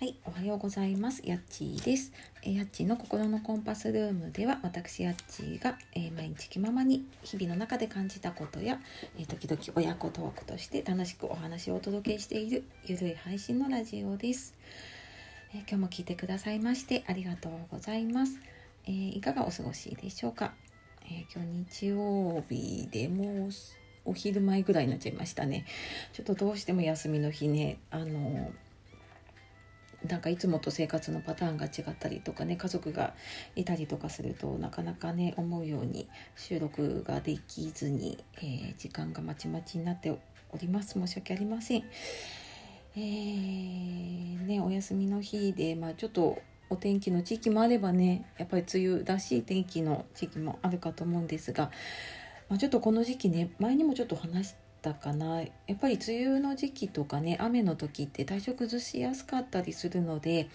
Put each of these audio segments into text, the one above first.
はい、おはようございます。やっちーです。え、やっちーの心のコンパスルームでは、私やっちーが、えー、毎日気ままに日々の中で感じたことや、えー、時々親子トークとして楽しくお話をお届けしているゆるい配信のラジオです。え今日も聞いてくださいましてありがとうございます。えいかがお過ごしでしょうか？え今日日曜日でもお昼前ぐらいになっちゃいましたね。ちょっとどうしても休みの日ね、あのなんかいつもと生活のパターンが違ったりとかね家族がいたりとかするとなかなかね思うように収録ができずに、えー、時間がまちまちになっております申し訳ありません。えー、ねお休みの日で、まあ、ちょっとお天気の地域もあればねやっぱり梅雨らしい天気の地域もあるかと思うんですが、まあ、ちょっとこの時期ね前にもちょっと話してったかなやっぱり梅雨の時期とかね雨の時って体調崩しやすかったりするので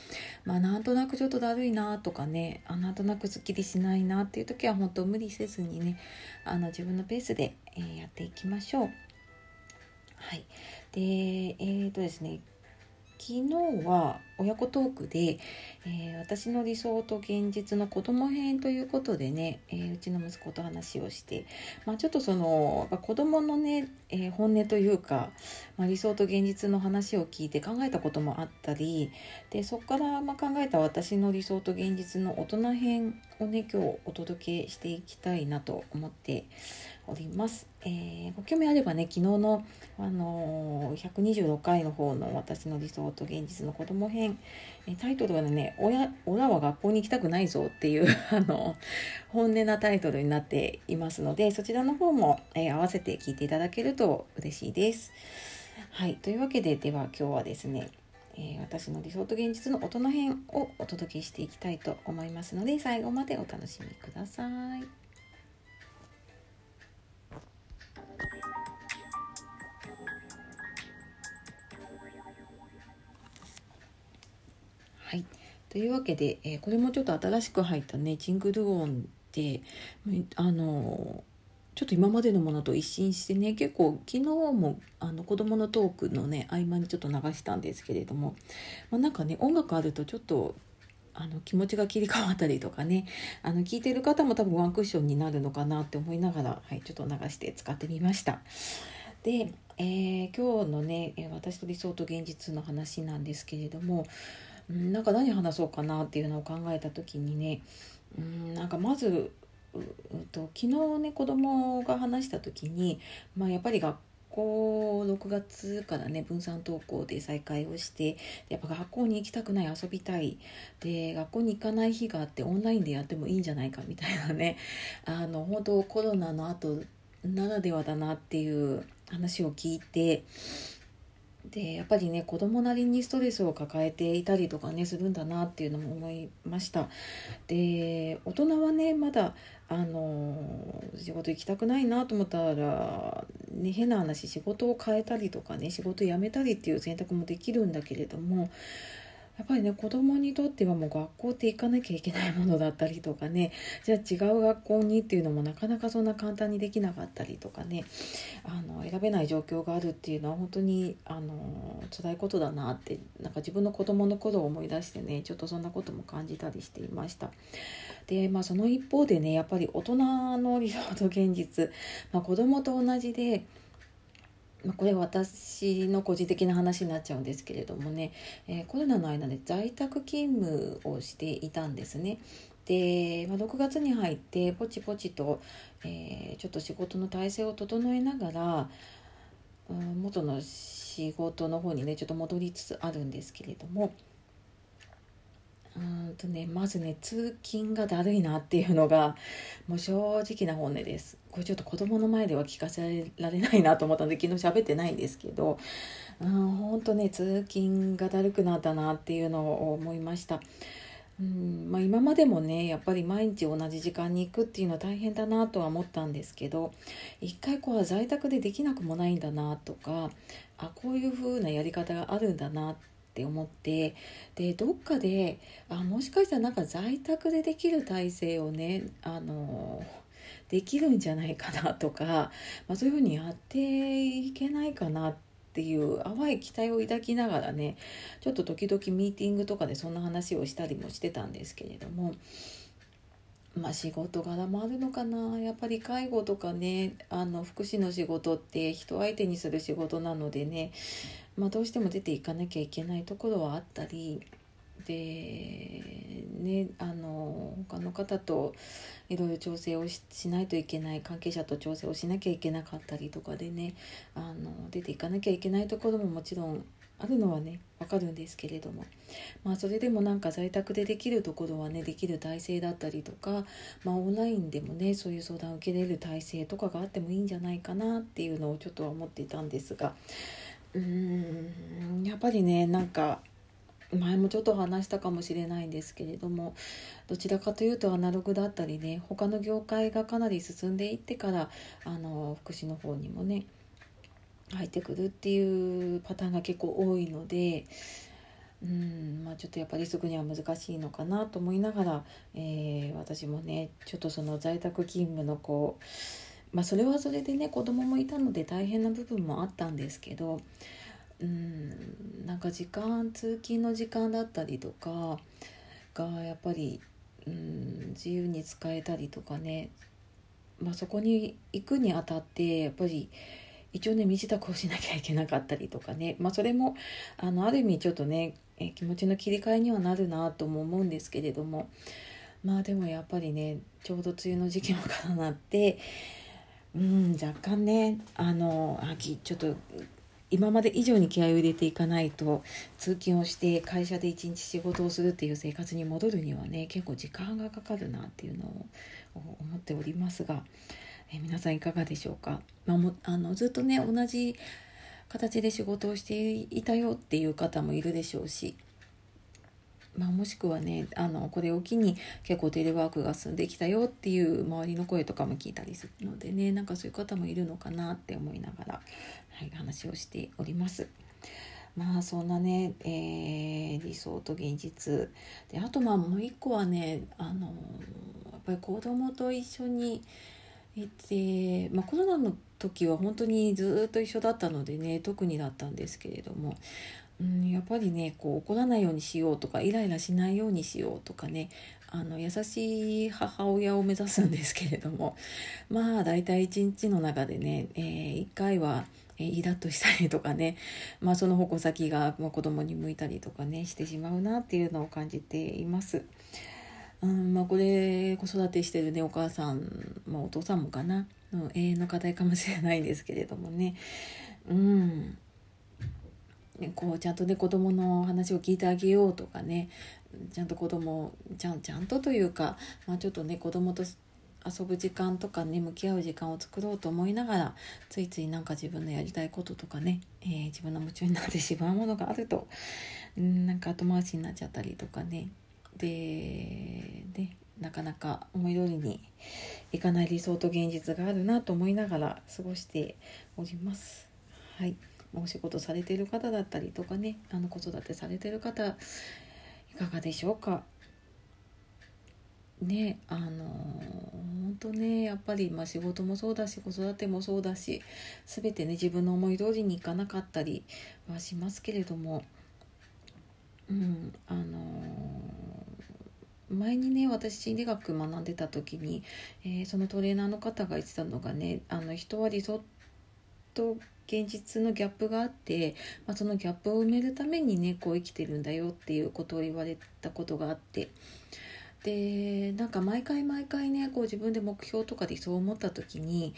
まあなんとなくちょっとだるいなとかねあなんとなくすっきりしないなっていう時は本当無理せずにねあの自分のペースで、えー、やっていきましょう。はい、でえーとですね昨日は親子トークで、えー、私の理想と現実の子供編ということでね、えー、うちの息子と話をして、まあ、ちょっとその子供のね、えー、本音というか、まあ、理想と現実の話を聞いて考えたこともあったりでそこからま考えた私の理想と現実の大人編をね今日お届けしていきたいなと思っております。えー、ご興味あればね昨日の、あのー、126回の方の私の理想と現実の子供編、えタイトルはね「親オラは学校に行きたくないぞ」っていう あの本音なタイトルになっていますのでそちらの方も、えー、合わせて聞いていただけると嬉しいです。はいというわけででは今日はですねえー、私の理想と現実の大人編をお届けしていきたいと思いますので最後までお楽しみくださ。い、というわけで、えー、これもちょっと新しく入ったねジングル音であのちょっと今までのものと一新してね結構昨日もあの子供のトークのね合間にちょっと流したんですけれども、まあ、なんかね音楽あるとちょっとあの気持ちが切り替わったりとかねあの聞いてる方も多分ワンクッションになるのかなって思いながら、はい、ちょっと流して使ってみました。で、えー、今日のね私と理想と現実の話なんですけれどもなんか何話そうかなっていうのを考えた時にねなんかまずうと昨日ね子供が話した時に、まあ、やっぱり学校6月からね分散登校で再開をしてやっぱ学校に行きたくない遊びたい。で学校に行かない日があってオンラインでやってもいいんじゃないかみたいなね あの本当コロナの後ならではだなっていう話を聞いてでやっぱりね子供なりにストレスを抱えていたりとかねするんだなっていうのも思いました。で大人はねまだあの仕事行きたくないなと思ったら、ね、変な話仕事を変えたりとかね仕事辞めたりっていう選択もできるんだけれどもやっぱりね子供にとってはもう学校って行かなきゃいけないものだったりとかねじゃあ違う学校にっていうのもなかなかそんな簡単にできなかったりとかねあの選べない状況があるっていうのは本当にあの辛いことだなってなんか自分の子供の頃を思い出してねちょっとそんなことも感じたりしていました。でまあその一方でねやっぱり大人の理想と現実、まあ、子供と同じでまあ、これ私の個人的な話になっちゃうんですけれどもね、えー、コロナの間で在宅勤務をしていたんですね。で、まあ、6月に入ってポチポチと、えー、ちょっと仕事の体制を整えながら、うん、元の仕事の方にねちょっと戻りつつあるんですけれども。うんとねまずね通勤がだるいなっていうのがもう正直な本音です。これちょっと子供の前では聞かせられないなと思ったんで昨日喋ってないんですけどうん本当ね通勤がだるくなったなっていうのを思いました。うんまあ、今までもねやっぱり毎日同じ時間に行くっていうのは大変だなとは思ったんですけど一回こう在宅でできなくもないんだなとかあこういう風なやり方があるんだなってって思ってでどっかであもしかしたらなんか在宅でできる体制をねあのできるんじゃないかなとか、まあ、そういうふうにやっていけないかなっっていう淡い期待を抱きながらねちょっと時々ミーティングとかでそんな話をしたりもしてたんですけれども。まあ仕事柄もあるのかな。やっぱり介護とかねあの福祉の仕事って人相手にする仕事なのでね、まあ、どうしても出ていかなきゃいけないところはあったりでねあの他の方といろいろ調整をしないといけない関係者と調整をしなきゃいけなかったりとかでねあの出ていかなきゃいけないところももちろんあるのはねわかるんですけれども。まあそれでもなんか在宅でできるところはねできる体制だったりとかまあオンラインでもねそういう相談を受けれる体制とかがあってもいいんじゃないかなっていうのをちょっとは思っていたんですが。うーんやっぱりねなんか前もちょっと話したかもしれないんですけれどもどちらかというとアナログだったりね他の業界がかなり進んでいってからあの福祉の方にもね入ってくるっていうパターンが結構多いので。うんまあ、ちょっとやっぱりすぐには難しいのかなと思いながら、えー、私もねちょっとその在宅勤務のこうまあそれはそれでね子供もいたので大変な部分もあったんですけどうんなんか時間通勤の時間だったりとかがやっぱりうん自由に使えたりとかね、まあ、そこに行くにあたってやっぱり一応ね身支度をしなきゃいけなかったりとかね、まあ、それもあのある意味ちょっとねえ気持ちの切り替えにはなるなとも思うんですけれども。まあでもやっぱりねちょうど梅雨の時期も重なってうん若干ねあの秋ちょっと今まで以上に気合を入れていかないと通勤をして会社で一日仕事をするっていう生活に戻るにはね結構時間がかかるなっていうのを思っておりますが、え皆さんいかがでしょうか、まあ、もあのずっとね同じ形で仕事をしていたよっていう方もいるでしょうし。まあ、もしくはねあのこれを機に結構テレワークが進んできたよっていう周りの声とかも聞いたりするのでねなんかそういう方もいるのかなって思いながら、はい、話をしております。まあそんなね、えー、理想と現実。であとまあもう一個はねあのやっぱり子供と一緒にいて、まあ、コロナの時は本当にずっと一緒だったのでね特にだったんですけれどもうん、やっぱりねこう怒らないようにしようとかイライラしないようにしようとかねあの優しい母親を目指すんですけれども まあ大体一日の中でね、えー、1回はイラッとしたりとかね、まあ、その矛先が、子供に向いたりとかねしてしまうなっていうのを感じています。うんまあ、これ子育てしてるねお母さん、まあ、お父さんもかな、うん、永遠の課題かもしれないんですけれどもね。うん。こうちゃんとね子供の話を聞いてあげようとかね。ちゃんと子供ちゃんちゃんとというか、まあ、ちょっとね子供と遊ぶ時間とかね向き合う時間を作ろうと思いながらついついなんか自分のやりたいこととかね、えー、自分の夢中になってしまうものがあるとうんなんか後回しになっちゃったりとかね。ででなかなか思い通りにいかない理想と現実があるなと思いながら過ごしております。はいお仕事されてる方だったりとかねあの子育てされてる方いかがでしょうか？ねあの本当ねやっぱり、まあ、仕事もそうだし子育てもそうだし全てね自分の思い通りにいかなかったりはしますけれどもうんあの前にね私心理学学んでた時に、えー、そのトレーナーの方が言ってたのがねあの人は理想と現実のギャップがあって、まあ、そのギャップを埋めるためにねこう生きてるんだよっていうことを言われたことがあって。でなんか毎回毎回ねこう自分で目標とかでそう思った時に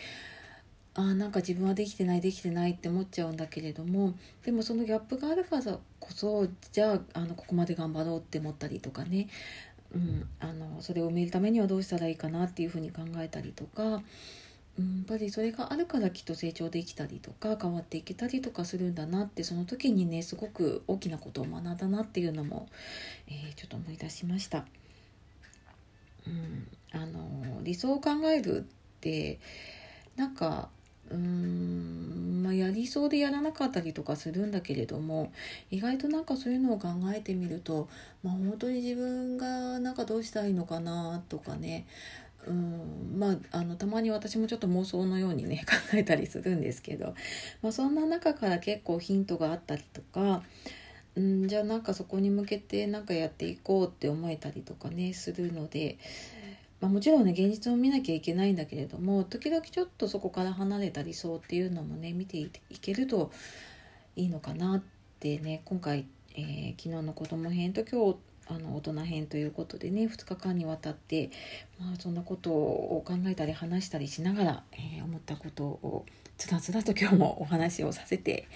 あなんか自分はできてないできてないって思っちゃうんだけれどもでもそのギャップがあるからこそじゃああのここまで頑張ろうって思ったりとかね、うん、あのそれを埋めるためにはどうしたらいいかなっていうふうに考えたりとか。うん、やっぱりそれがあるからきっと成長できたりとか変わっていけたりとかするんだなってその時にねすごく大きなことを学んだなっていうのも、えー、ちょっと思い出しました。うん、あの理想を考えるってなんかうーんまあ、やりそうでやらなかったりとかするんだけれども意外となんかそういうのを考えてみると、まあ、本当に自分がなんかどうしたらいいのかなとかねうんまああのたまに私もちょっと妄想のようにね 考えたりするんですけど、まあ、そんな中から結構ヒントがあったりとか、うん、じゃあなんかそこに向けてなんかやっていこうって思えたりとかねするので、まあ、もちろんね現実を見なきゃいけないんだけれども時々ちょっとそこから離れた理想っていうのもね見ていけるといいのかなってね今回、えー、昨日の子供編と今日あの大人編ということでね2日間にわたって、まあ、そんなことを考えたり話したりしながら、えー、思ったことをつらつらと今日もお話をさせて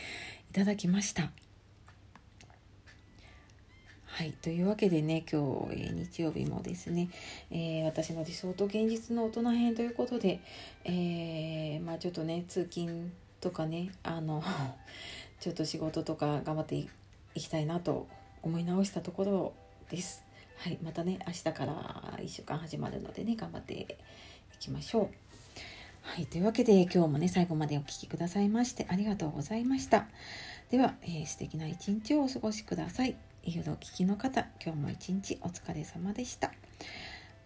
いただきました。はい、というわけでね今日、えー、日曜日もですね、えー、私の理想と現実の大人編ということで、えー、まあ、ちょっとね通勤とかねあの ちょっと仕事とか頑張っていきたいなと思い直したところです。はい、またね明日から1週間始まるのでね頑張っていきましょう。はい、というわけで今日もね最後までお聴きくださいましてありがとうございました。では、えー、素敵な一日をお過ごしください。夜お聞きの方、今日も一日お疲れ様でした。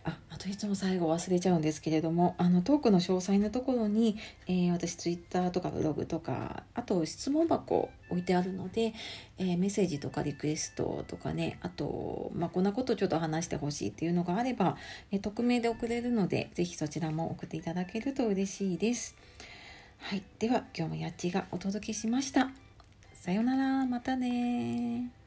ああといつも最後忘れちゃうんですけれどもあのトークの詳細のところに、えー、私ツイッターとかブログとかあと質問箱置いてあるので、えー、メッセージとかリクエストとかねあと、まあ、こんなことちょっと話してほしいっていうのがあれば、えー、匿名で送れるので是非そちらも送っていただけると嬉しいです。はい、では今日もやっちがお届けしました。さようなら、またね